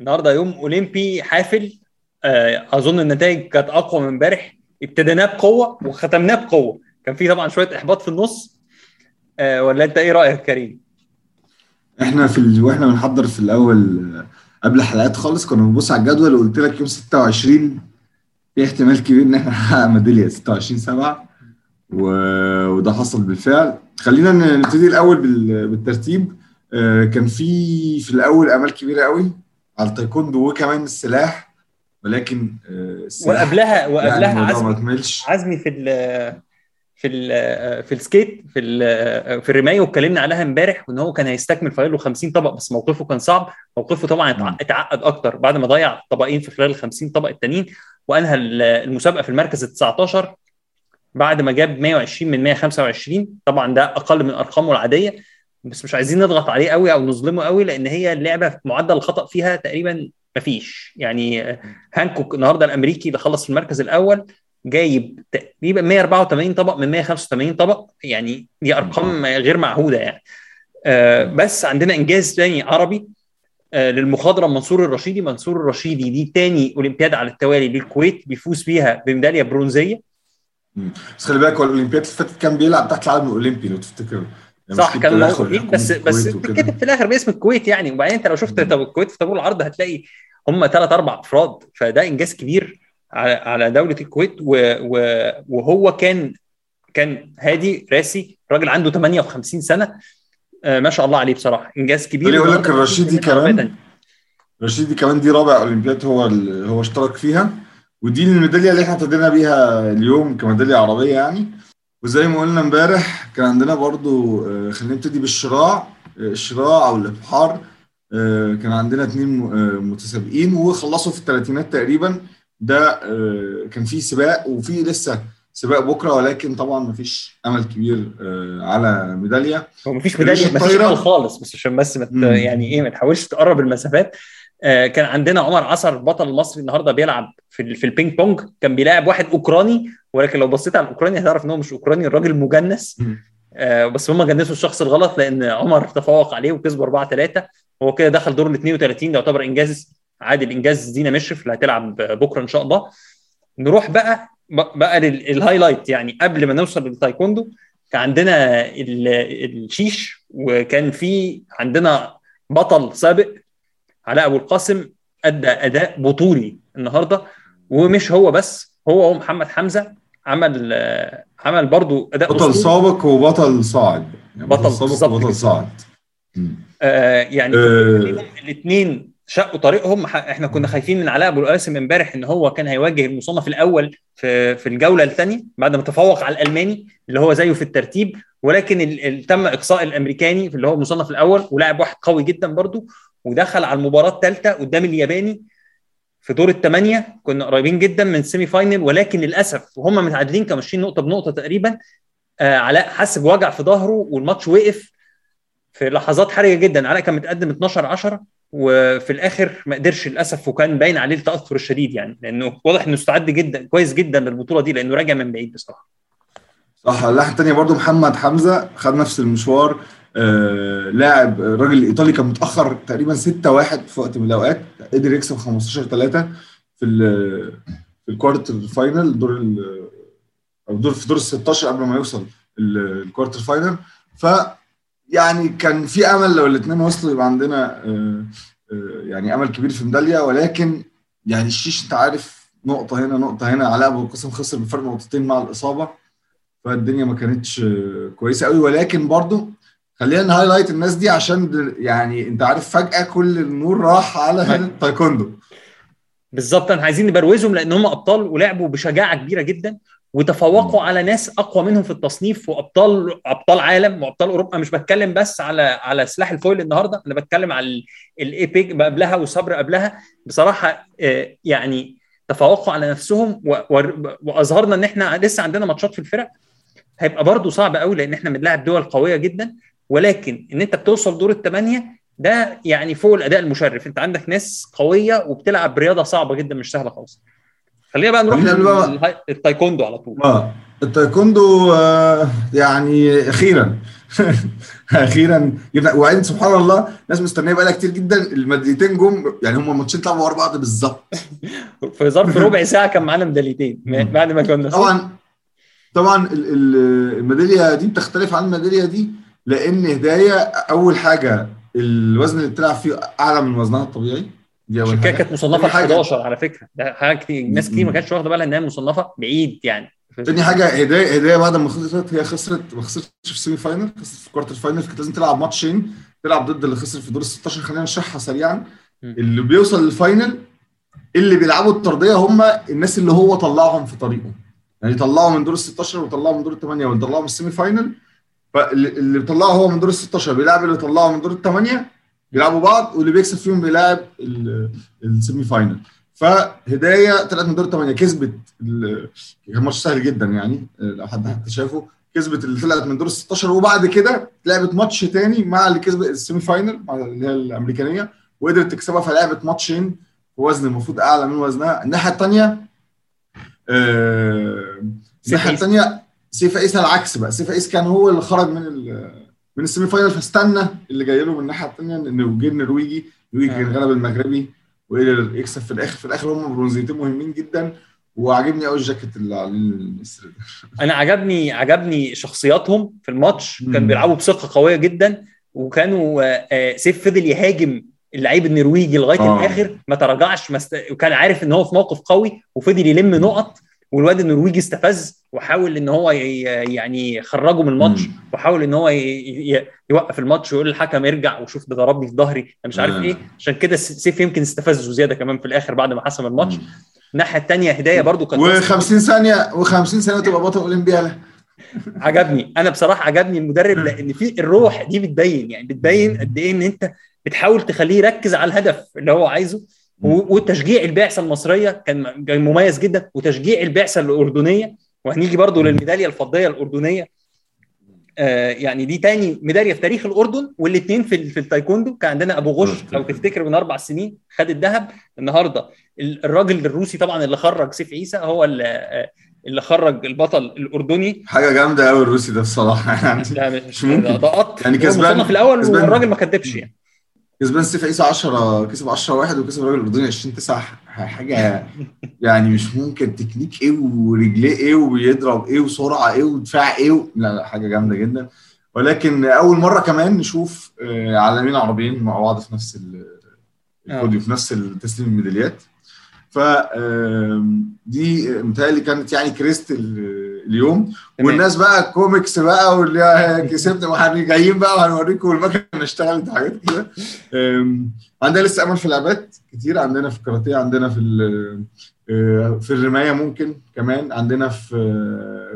النهارده يوم أولمبي حافل آه، أظن النتائج كانت أقوى من امبارح. ابتديناه بقوة وختمناه بقوة. كان في طبعا شوية إحباط في النص. آه، ولا أنت إيه رأيك كريم؟ إحنا في ال... وإحنا بنحضر في الأول آه، قبل الحلقات خالص كنا بنبص على الجدول وقلت لك يوم 26 في احتمال كبير إن إحنا نحقق ميدالية. 26 7 و... وده حصل بالفعل. خلينا نبتدي الأول بال... بالترتيب. كان في في الأول أمال كبيرة قوي. على التايكوندو وكمان السلاح ولكن آه، السلاح وقبلها يعني وقبلها مع عزمي عزمي في ال في ال في ال skeet في ال- في الرماية واتكلمنا عليها امبارح وإن هو كان هيستكمل فاضل له 50 طبق بس موقفه كان صعب. موقفه طبعا. اتعقد أكتر. بعد ما ضيع طبقين في خلال ال 50 طبق التانيين وأنهى ال- المسابقة في المركز ال 19 بعد ما جاب 120 من 125 طبعا ده أقل من أرقامه العادية. بس مش عايزين نضغط عليه قوي أو نظلمه قوي لأن هي اللعبه معدل الخطأ فيها تقريبا مفيش. يعني هانكوك النهارده الأمريكي اللي خلص في المركز الأول جايب تقريبا 184 طبق من 185 طبق يعني دي أرقام غير معهودة يعني. آه بس عندنا إنجاز تاني عربي آه للمخضرم منصور الرشيدي. منصور الرشيدي دي تاني أولمبياد على التوالي للكويت بيفوز بيها بميدالية برونزية. بس خلي بالك هو الأولمبياد اللي فاتت كان بيلعب تحت العالم الأولمبي لو تفتكر صح مش كان موجودين بس بس. بتتكتب في الآخر باسم الكويت يعني وبعدين انت لو شفت. طب الكويت في طابور العرض هتلاقي هم ثلاث أربع أفراد فده إنجاز كبير على على دولة الكويت وهو كان كان هادي راسي راجل عنده 58 سنة آه ما شاء الله عليه بصراحة إنجاز كبير أقول لك الرشيدي كمان. تانية. رشيدي كمان دي رابع أولمبياد هو هو اشترك فيها ودي الميدالية اللي إحنا ابتدينا بيها اليوم كميدالية عربيه يعني وزي ما قلنا امبارح كان عندنا برضو آه، خلينا نبتدي بالشراع آه، الشراع أو الإبحار آه، كان عندنا اتنين آه، متسابقين وخلصوا في الثلاثينات تقريبا ده كان في سباق وفي لسه سباق بكرة ولكن طبعا مفيش أمل كبير على ميدالية هو مفيش ميدالية مفيش. أمل خالص بس عشان بس. يعني إيه ما تحاولش تقرب المسافات كان عندنا عمر عصر البطل المصري النهارده بيلعب في في البينج بونج. كان بيلاعب واحد أوكراني ولكن لو بصيت على الأوكراني هتعرف إن هو مش أوكراني الراجل مجنس. آه، بس هم جنسوا الشخص الغلط لأن عمر تفوق عليه وكسب 4 3 وهو كده دخل دور ال 32 ده يعتبر إنجاز عادي الانجاز دينا مشرف اللي هتلعب بكرة إن شاء الله. نروح بقى بقى لل highlight يعني قبل ما نوصل للتايكوندو كان عندنا ال- الشيش وكان في عندنا بطل سابق علاء أبو القاسم أدى أداء بطولي النهارده ومش هو بس هو ومحمد حمزة عمل آه، عمل برضو أداء بطل. سابق وبطل صاعد يعني بطل سابق وبطل. صاعد. آه يعني آه. الاثنين شقوا طريقهم إحنا كنا خايفين من علاء أبو القاسم امبارح إن هو كان هيواجه المصنف الأول في في الجولة الثانية بعد ما تفوق على الألماني اللي هو زيه في الترتيب ولكن تم إقصاء الأمريكاني اللي هو المصنف الأول ولاعب واحد قوي جدا برضو ودخل على المباراة الثالثه قدام الياباني في دور الثمانيه كنا قريبين جدا من semi final ولكن للأسف وهم متعادلين كانوا ماشيين نقطة بنقطة تقريبا آه علاء حس بوجع في ظهره والماتش وقف في لحظات حرجة جدا. علاء كان متقدم 12 10 وفي الآخر ما قدرش للأسف وكان باين عليه التأثر الشديد يعني لأنه واضح إنه استعد جدا كويس جدا للبطولة دي لأنه راجع من بعيد بصراحة. صح. الناحية الثانية برضو محمد حمزة خد نفس المشوار. لاعب راجل إيطالي كان متأخر تقريبا 6 1 في وقت من الأوقات. قدر يكسب 15 3 في في ال quarter final دور أو دور في دور ال 16 قبل ما يوصل ال- ال quarter final ف يعني كان في أمل لو الاثنين وصلوا يبقى عندنا آه، آه، يعني أمل كبير في ميدالية. ولكن يعني الشيش أنت عارف نقطة هنا نقطة هنا. علاء أبو القاسم خسر بفرق نقطتين مع الإصابة. فالدنيا ما كانتش آه، كويسة قوي ولكن برضو خلينا ن highlight الناس دي عشان يعني انت عارف فجأة كل النور راح على التايكوندو. بالظبط إحنا عايزين نبروزهم لأن هم ابطال ولعبوا بشجاعة كبيرة جدا وتفوقوا على ناس أقوى منهم في التصنيف وأبطال أبطال عالم وأبطال أوروبا. مش بتكلم بس على على سلاح ال foil النهارده أنا بتكلم على ال épée قبلها وال sabre قبلها. بصراحة آه، يعني تفوقوا على نفسهم وأظهرنا إن إحنا لسه عندنا ماتشات في الفرق. هيبقى برضه صعب قوي لأن إحنا بنلاعب دول قوية جدا. ولكن إن أنت بتوصل دور الثمانيه ده يعني فوق الأداء المشرف. أنت عندك ناس قوية وبتلعب رياضة صعبة جدا مش سهلة خالص. خلينا بقى نروح التايكوندو على طول. آه التايكوندو آه، يعني أخيرا. أخيرا. جبنا وبعدين سبحان الله ناس مستنية بقى كتير جدا. الميداليتين جم يعني هم الماتشين اتلعبوا ورا بعض بالظبط. في ظرف ربع ساعة كان معانا ميداليتين. بعد ما كنا طبعا طبعا الميدالية دي بتختلف عن الميدالية دي. لأن هدايه أول حاجة الوزن اللي بتلعب فيه أعلى من وزنها الطبيعي. دي أول حاجة. كانت مصنفه 11 على فكرة. ده حاجة كتير. ناس كتير ما كانتش واخدة بالها إنها مصنفة بعيد يعني. تاني حاجة هدايه هدايه بعد ما خسرت هي خسرت ما خسرتش في ال semi final خسرت في quarter final كانت لازم تلعب ماتشين تلعب ضد اللي خسر في دور ال 16 خلينا نشرحها سريعا. اللي بيوصل لل final اللي بيلعبوا الترضية هم الناس اللي هو طلعهم في طريقه. يعني طلعوا من دور ال 16 وطلعوا من دور الثمانيه وطلعوا من ال semi final فاللي بيطلعه هو من دور ال 16 بيلعب اللي طلعه من دور الثمانيه بيلعبوا بعض واللي بيكسب فيهم بيلعب ال semi final. فهداية طلعت من دور الثمانيه كسبت كان ماتش سهل جدا يعني لو حد حتى شافه كسبت اللي طلعت من دور ال 16 وبعد كده لعبت ماتش تاني مع اللي كسبت ال semi final مع اللي هي الأمريكانية وقدرت تكسبها فلعبت ماتشين بوزن المفروض أعلى من وزنها. الناحية الثانية آه الناحية الثانية سيف عيسى العكس بقى. سيف عيسى كان هو اللي خرج من من ال semi final فاستنى اللي جاي له من الناحية الثانية انه جه النرويجي النرويجي كان غلب المغربي وقدر يكسب في الآخر. في الآخر هم برونزيتين مهمين جدا وعجبني قوي الجاكيت اللي عليه النسر ده. أنا عجبني عجبني شخصياتهم في الماتش. كانوا بيلعبوا بثقة قوية جدا وكانوا سيف فضل يهاجم اللعيب النرويجي لغاية آه. الآخر ما تراجعش مست... وكان عارف إن هو في موقف قوي وفضل يلم نقط. والواد النرويجي استفز وحاول إن هو يعني يخرجه من الماتش وحاول إن هو يوقف الماتش ويقول للحكم ارجع وشوف ده ضربني في ظهري أنا مش عارف إيه. عشان كده سيف يمكن استفزه زيادة كمان في الآخر بعد ما حسم الماتش. الناحية الثانية هداية برضو كانت و50 ثانية و50 ثانية تبقى بطل أولمبيا. عجبني. أنا بصراحة عجبني المدرب لأن في الروح دي بتبين يعني بتبين قد إيه إن أنت بتحاول تخليه يركز على الهدف اللي هو عايزه. وتشجيع البعثة المصرية كان مميز جدا. وتشجيع البعثة الأردنية. وهنيجي برضو للميدالية الفضية الأردنية. آه يعني دي تاني ميدالية في تاريخ الأردن. والاثنين في في التايكوندو. كان عندنا أبو غش لو تفتكر من أربع سنين خد الذهب النهارده. الراجل الروسي طبعا اللي خرج سيف عيسى هو اللي اللي خرج البطل الأردني. حاجة جامدة قوي الروسي ده الصراحة. يعني مش ممكن. ده قط. يعني كسبان في الأول والراجل ما كدبش يعني. كسبان سيف عيسى 10 كسب 10 1 وكسب الراجل الاردني 20 9 حاجة يعني مش ممكن. تكنيك إيه ورجليه إيه وبيضرب إيه وسرعة إيه ودفاع إيه و... لا لا حاجة جامدة جدا. ولكن أول مرة كمان نشوف علمين عربيين مع بعض في نفس البوديو في نفس تسليم الميداليات. ف دي متهيألي كانت يعني crest اليوم. والناس بقى كوميكس بقى واللي كسبنا وإحنا جايين بقى وهنوريكم المكنه اشتغلت حاجات كده. عندنا لسه أمل في لعبات كتير. عندنا في الكاراتيه عندنا في في الرماية ممكن كمان. عندنا في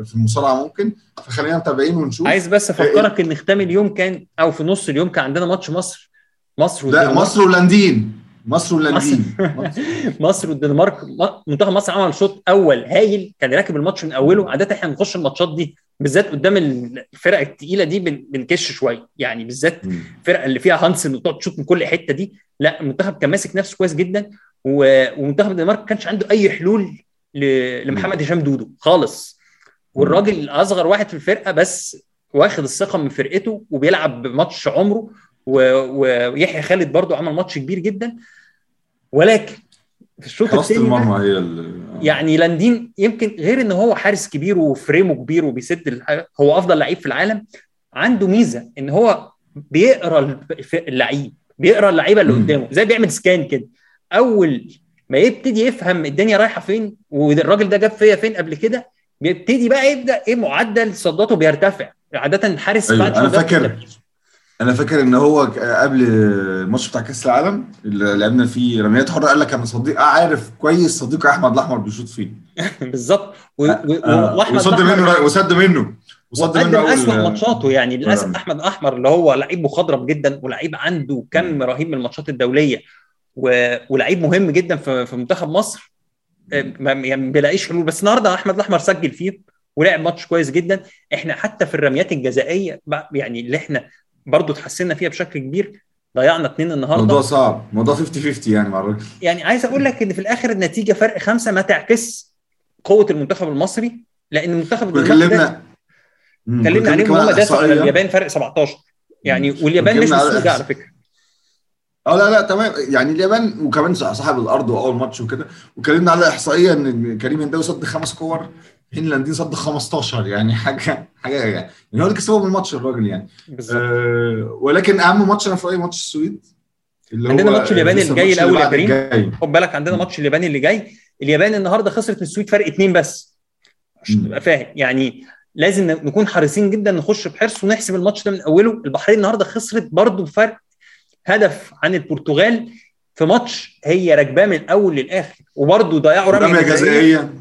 في المصارعة ممكن. فخلينا متابعين ونشوف. عايز بس أفكرك إن ختام اليوم كان أو في نص اليوم كان عندنا ماتش مصر. مصر لا مصر. ولاندين مصر ولاندين مصر. والدنمارك. منتخب مصر عمل شوط أول هايل كان راكب الماتش من أوله. عادة إحنا بنخش الماتشات دي بالذات قدام الفرق الثقيله دي بنكش شوية. يعني بالذات الفرقه اللي فيها هانسن وتقعد تشوط من كل حتة دي. لا المنتخب كان ماسك نفسه كويس جدا. ومنتخب الدنمارك ما كانش عنده أي حلول لمحمد هشام دودو خالص. والراجل الاصغر واحد في الفرقة بس واخد الثقة من فرقته وبيلعب ماتش عمره. ويحيى خالد برضو عمل ماتش كبير جدا. ولكن في الشوط الثاني المرمى هي يعني لاندين يمكن غير إن هو حارس كبير وفريمه كبير وبيسد هو أفضل لعيب في العالم عنده ميزة إن هو بيقرأ اللعيب بيقرأ اللعيبة اللي قدامه زي بيعمل سكان كده. أول ما يبتدي يفهم الدنيا رايحة فين والراجل ده جاب فيا فين قبل كده بيبتدي بقى يبدأ إيه معدل صداته بيرتفع. عادة الحارس أيوة. أنا فاكر أنا فاكر إن هو قبل الماتش بتاع كأس العالم اللي لعبنا فيه رميات حرة قال لك أنا صديق عارف كويس صديق أحمد الأحمر بيشوط فين بالظبط. وأحمد وصد منه وصد منه. وصد منه اسوء ماتشاته. يعني للأسف أحمد أحمر اللي هو لعيب مخضرم جدا ولعيب عنده كم رهيب من الماتشات الدولية. و... ولعيب مهم جدا في, في منتخب مصر. ما يعني بيلاقيش حلول. بس النهارده أحمد الأحمر سجل فيه ولعب ماتش كويس جدا. إحنا حتى في الرميات الجزائية يعني اللي إحنا برضه اتحسنا فيها بشكل كبير ضيعنا اثنين النهارده. موضوع صعب موضوع 50 50 يعني مع الراجل يعني عايز أقول لك إن في الآخر النتيجة فرق خمسة ما تعكس قوة المنتخب المصري لأن المنتخب اتكلمنا. اتكلمنا كنا عليهم كمان وهم داسوا على. اليابان فرق 17 يعني واليابان مش واتكلمنا على فكرة. آه لا لا تمام. يعني اليابان وكمان صاحب الأرض وأول ماتش وكده. واتكلمنا على إحصائية إن كريم هنداوي صد خمس كور. فين لندين صد 15 يعني حاجة حاجة يعني هو اللي كسبهم الماتش الراجل يعني. بالظبط. آه ولكن أهم ماتش أنا في رأيي ماتش السويد اللي عندنا هو ماتش اليابان اللي جاي الأول يا كريم. خد بالك عندنا ماتش اليابان اللي جاي. اليابان النهارده خسرت من السويد فرق اتنين بس. عشان. تبقى فاهم. يعني لازم نكون حريصين جدا نخش بحرص ونحسب الماتش ده من أوله. البحرين النهارده خسرت برضه بفرق هدف عن البرتغال في ماتش هي راكباه من الأول للآخر. وبرضه ضيعوا رمية جزائية.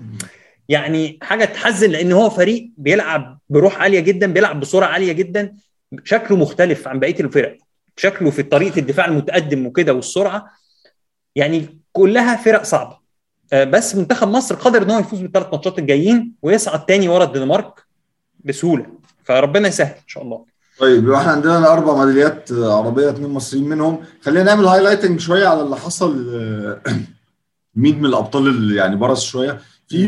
يعني حاجة تحزن لأن هو فريق بيلعب بروح عالية جدا بيلعب بسرعة عالية جدا شكله مختلف عن بقية الفرق. شكله في طريقة الدفاع المتقدم وكده والسرعة. يعني كلها فرق صعبة. آه، بس منتخب مصر قادر إن هو يفوز بالثلاث ماتشات الجايين ويصعد تاني ورا الدنمارك بسهولة. فربنا يسهل إن شاء الله. طيب إحنا عندنا أربع ميداليات عربية اثنين مصريين منهم. خلينا نعمل highlighting شوية على اللي حصل آه، مين من الأبطال اللي يعني برز شوية. في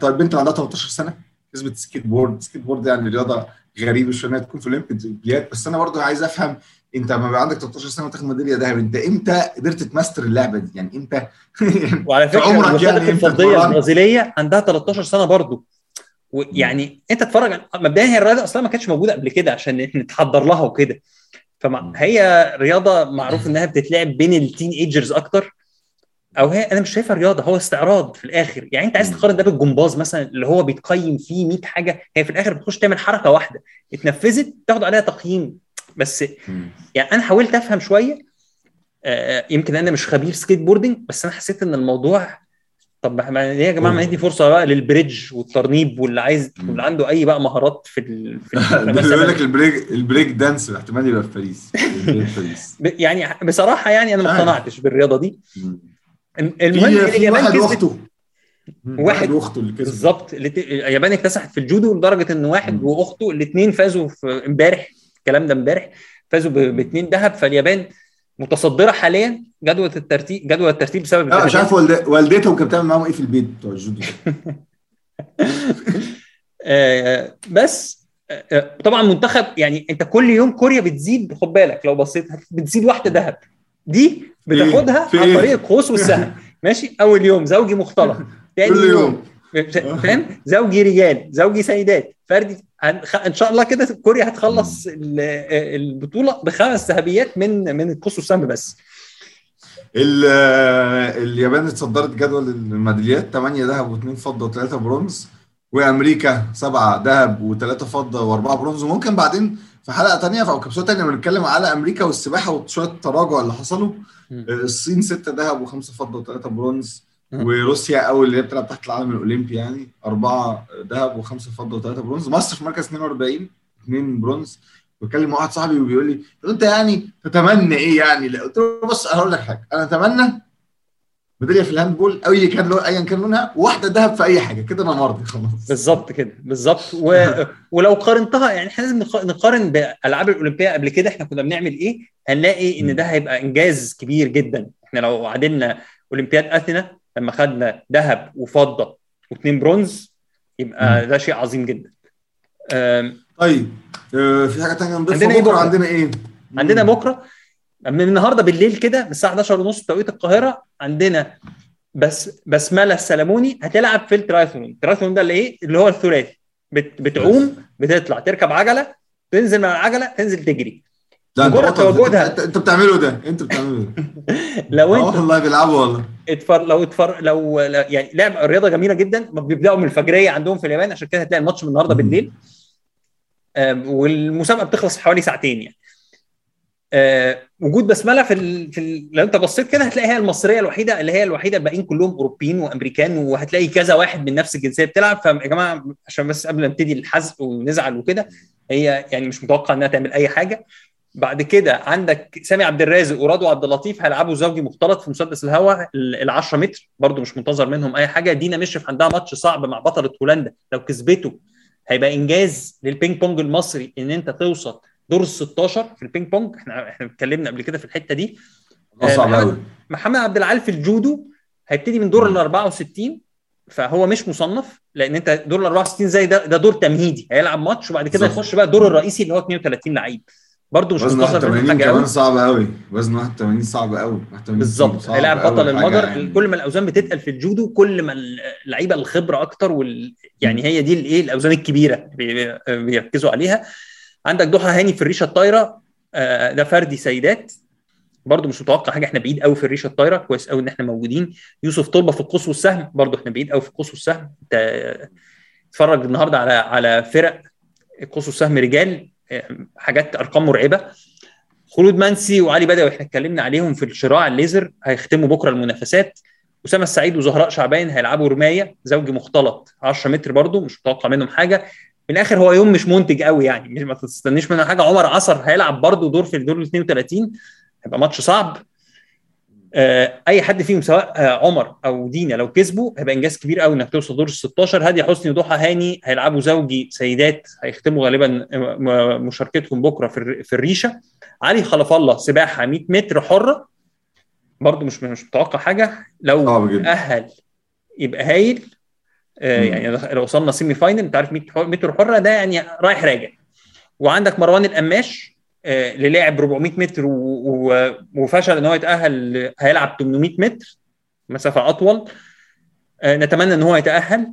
طيب بنت عندها 13 سنة كسبت skateboard. skateboard يعني رياضة غريبة شوية إنها تكون في الاولمبياد بس أنا برضو عايز أفهم أنت لما بقى عندك 13 سنة وتاخد ميدالية ذهب أنت إمتى قدرت تماستر اللعبة دي؟ يعني إمتى؟ وعلى فكرة عمرك يعني الفضية؟ البرازيلية عندها 13 سنة برضه ويعني أنت تتفرج على- مبدئيا هي الرياضة أصلا ما كانتش موجودة قبل كده عشان نتحضر لها وكده. فهي رياضة معروف إنها بتتلعب بين التين ايجرز أكتر. أو هي أنا مش شايفها رياضة هو استعراض في الآخر. يعني أنت عايز تقارن ده بالجمباز مثلا اللي هو بيتقيم فيه 100 حاجة هي في الآخر بتخش تعمل حركة واحدة. اتنفذت تاخد عليها تقييم. بس يعني أنا حاولت أفهم شوية. آه، يمكن أنا مش خبير skateboarding بس أنا حسيت إن الموضوع طب ليه يا جماعة ما ندي فرصة بقى لل bridge والترنيب واللي عايز. واللي عنده أي بقى مهارات في ال... في. بيقول لك ال break ال break dance احتمال يبقى في باريس. يعني بصراحة يعني أنا ما. اقتنعتش بالرياضة دي. المهم في اليابان واحد واخته. واحد. واخته اللي كسب بالظبط. اليابان اكتسحت في الجودو لدرجة إن واحد. وأخته الاثنين فازوا في امبارح الكلام ده امبارح فازوا باثنين ذهب. فاليابان متصدرة حاليا جدول الترتيب جدول الترتيب بسبب لا مش. عارف والد- والدتهم كانت بتعمل معاهم إيه في البيت بتوع الجودو آه، بس آه، آه، طبعا منتخب يعني أنت كل يوم كوريا بتزيد خد بالك لو بصيت بتزيد واحدة ذهب. دي بتاخدها عن؟ طريق القوس والسهم. ماشي؟ أول يوم زوجي مختلط. تاني كل يوم فاهم؟ زوجي رجال زوجي سيدات. فردي إن شاء الله كده كوريا هتخلص ال- آه، البطولة بخمس ذهبيات من من القوس والسهم بس. ال- آه، اليابان اتصدرت جدول الميداليات. 8 ذهب و2 فضة و3 برونز. وأمريكا 7 ذهب و3 فضة و4 برونز. وممكن بعدين في حلقة ثانية أو كبسوله ثانية بنتكلم على أمريكا والسباحة وشوية التراجع اللي حصلوا. آه، الصين 6 ذهب و5 فضة و3 برونز. وروسيا أول اللي هي بتلعب تحت العالم الأولمبي يعني. 4 ذهب و5 فضة و3 برونز. مصر في مركز 42 2 برونز. بكلم واحد صاحبي وبيقول لي أنت يعني تتمنى إيه يعني؟ قلت له بص أنا هقول لك حاجة. أنا أتمنى ميدالية في الهاندبول أي كان لون ايا كان لونها وواحده ذهب في أي حاجة كده أنا مرضي خلاص. بالظبط كده بالظبط. و... ولو قارنتها يعني إحنا لازم نق- نقارن بالألعاب الأولمبية قبل كده إحنا كنا بنعمل إيه؟ هنلاقي إن ده هيبقى إنجاز كبير جدا. إحنا لو عدلنا أولمبياد أثينا لما خدنا ذهب وفضة واثنين برونز يبقى ده شيء عظيم جدا. أم، طيب آه، في حاجة ثانية نضيفها عندنا إيه بكرة؟ عندنا إيه؟ عندنا بكرة من النهارده بالليل كده من الساعة 11 ونص توقيت القاهرة عندنا بس بسملة السلموني هتلعب في ال triathlon ال triathlon ده اللي إيه اللي هو الثلاثي بت بتعوم بتطلع تركب عجلة تنزل من العجلة تنزل تجري ده مجرد. تواجدها. انت, بتعمله ده أنت بتعمله ده لو انت والله بيلعبوا والله اتفر لو اتفر لو يعني لعب رياضة جميلة جدا بيبدأوا من الفجرية عندهم في اليابان عشان كده هتلاقي الماتش من النهارده. بالليل والمسابقة بتخلص في حوالي ساعتين يعني آه، وجود بسملة في ال... في ال... لو انت بصيت كده هتلاقي هي المصرية الوحيدة اللي هي الوحيدة الباقيين كلهم أوروبيين وأمريكان وهتلاقي كذا واحد من نفس الجنسية بتلعب. فيا جماعة عشان بس قبل ما نبتدي الحزق ونزعل وكده هي يعني مش متوقع إنها تعمل أي حاجة. بعد كده عندك سامي عبد الرازق ورضوى عبد اللطيف هيلعبوا زوجي مختلط في مسدس الهواء ال 10 متر. برضو مش منتظر منهم أي حاجة. دينا مشرف عندها ماتش صعب مع بطلة هولندا. لو كسبته هيبقى إنجاز للبينج بونج المصري إن أنت توصل دور ال 16 في ال ping pong. إحنا إحنا اتكلمنا قبل كده في الحتة دي. صعب محمد- محمد عبد العال في الجودو هيبتدي من دور ال 64 فهو مش مصنف لأن أنت دور ال 64 زي ده ده دور تمهيدي. هيلعب ماتش وبعد كده. يخش بقى الدور الرئيسي اللي هو 32 لعيب. برضه مش وزن مصنف 81 حاجة كمان صعب قوي وزن 81 صعب قوي 81 بالظبط. هيلاعب بطل المجر. يعني. كل ما الأوزان بتتقل في الجودو كل ما اللعيبه الخبرة أكتر وال... يعني هي دي الايه الأوزان الكبيرة بي- بيركزوا عليها. عندك ضحى هاني في الريشه الطايره آه، ده فردي سيدات. برضه مش متوقع حاجة إحنا بعيد قوي في الريشه الطايره كويس قوي ان إحنا موجودين. يوسف طلبة في القوس والسهم برضه إحنا بعيد قوي في القوس والسهم. انت اتفرج النهارده على على فرق القوس والسهم رجال آه، حاجات أرقام مرعبة. خلود منسي وعلي بدوي إحنا اتكلمنا عليهم في الشراع الليزر هيختموا بكرة المنافسات. أسامة السعيد وزهراء شعبان هيلعبوا رماية زوجي مختلط 10 متر برضو مش متوقع منهم حاجة. من الآخر هو يوم مش منتج قوي يعني مش- ما تستنيش منه حاجة. عمر عصر هيلعب برضو دور في الدور ال 32 هيبقى ماتش صعب. آه، أي حد فيهم سواء آه، عمر أو دينا لو كسبوا هيبقى إنجاز كبير قوي إنك توصل دور ال 16 هادي حسني وضحى هاني هيلعبوا زوجي سيدات هيختموا غالبا آه، مشاركتهم بكرة في في الريشة. علي خلف الله سباحة 100 متر حرة. برضو مش مش متوقع حاجة. لو أهل يبقى هايل. يعني لو وصلنا سيمي فاينل أنت عارف 100 حر- متر حرة ده يعني رايح راجع. وعندك مروان القماش آه اللي لعب 400 متر وفشل إن هو يتأهل هيلعب 800 متر مسافة أطول. آه نتمنى إن هو يتأهل.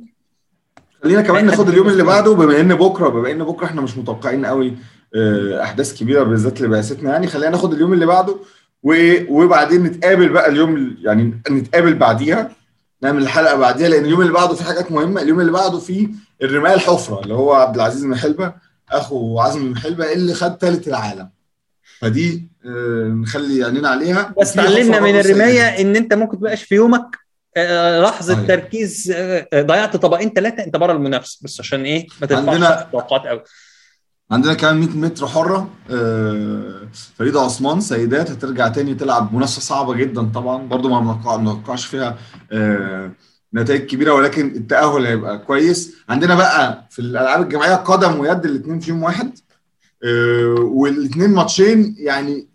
خلينا كمان ناخد اليوم اللي بعده بما إن بكرة بما إن بكرة إحنا مش متوقعين قوي آه، أحداث كبيرة بالذات لبعثتنا يعني خلينا ناخد اليوم اللي بعده وبعدين نتقابل بقى اليوم ال- يعني نتقابل بعديها. نعمل الحلقة بعديها لأن اليوم اللي بعده في حاجات مهمة. اليوم اللي بعده في الرماية الحفرة اللي هو عبد العزيز محلبه أخو عزمي محلبه اللي خد ثالث العالم. فدي آه، نخلي عينينا عليها. بس اتعلمنا من الرماية. إن أنت ممكن تبقاش في يومك آه، لحظة صحيح. تركيز آه، آه، ضيعت طبقين ثلاثة أنت بره المنافسة. بس عشان إيه؟ ما عندنا- توقعات قوي عندنا كمان 100 متر حرة آه، فريدة عثمان سيدات هترجع تاني تلعب منافسة صعبة جدا طبعا برضو ما بنتوقع- ما بنتوقعش فيها آه، نتائج كبيرة ولكن التأهل هيبقى كويس. عندنا بقى في الألعاب الجماعية قدم ويد الاثنين فيهم واحد والاثنين ماتشين يعني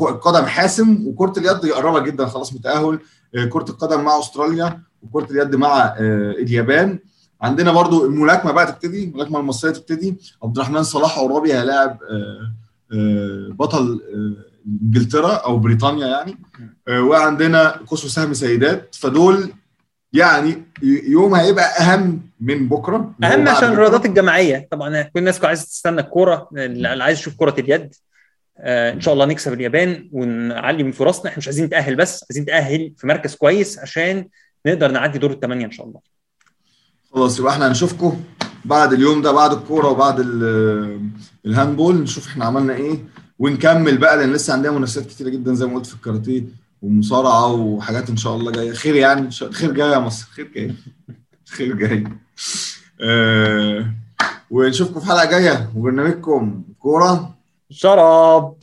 القدم حاسم وكرة اليد قريبة جدا خلاص متأهل آه، كرة القدم مع أستراليا وكرة اليد مع آه، اليابان. عندنا برضو الملاكمه بقى تبتدي الملاكمه المصرية تبتدي. عبد الرحمن صلاح عرابي هيلاعب آه، آه، بطل آه، انجلترا أو بريطانيا يعني. وعندنا قوس وسهم سيدات. فدول يعني يوم هيبقى أهم من بكرة. أهم عشان. الرياضات الجماعية. طبعا كل الناس عايزة تستنى الكورة اللي عايز يشوف كرة اليد. آه إن شاء الله نكسب اليابان ونعلي من فرصنا. إحنا مش عايزين نتأهل بس عايزين نتأهل في مركز كويس عشان نقدر نعدي دور الثمانيه إن شاء الله. خلاص يبقى إحنا هنشوفكم بعد اليوم ده بعد الكورة وبعد ال- الهاندبول نشوف إحنا عملنا إيه ونكمل بقى لأن لسه عندنا منافسات كتيرة جدا زي ما قلت في الكاراتيه ومصارعة وحاجات إن شاء الله جاية. خير يعني خير جاي يا مصر. خير جاي. خير جاي. آه ونشوفكم في حلقة جاية. وبرنامجكم كورة. شراب.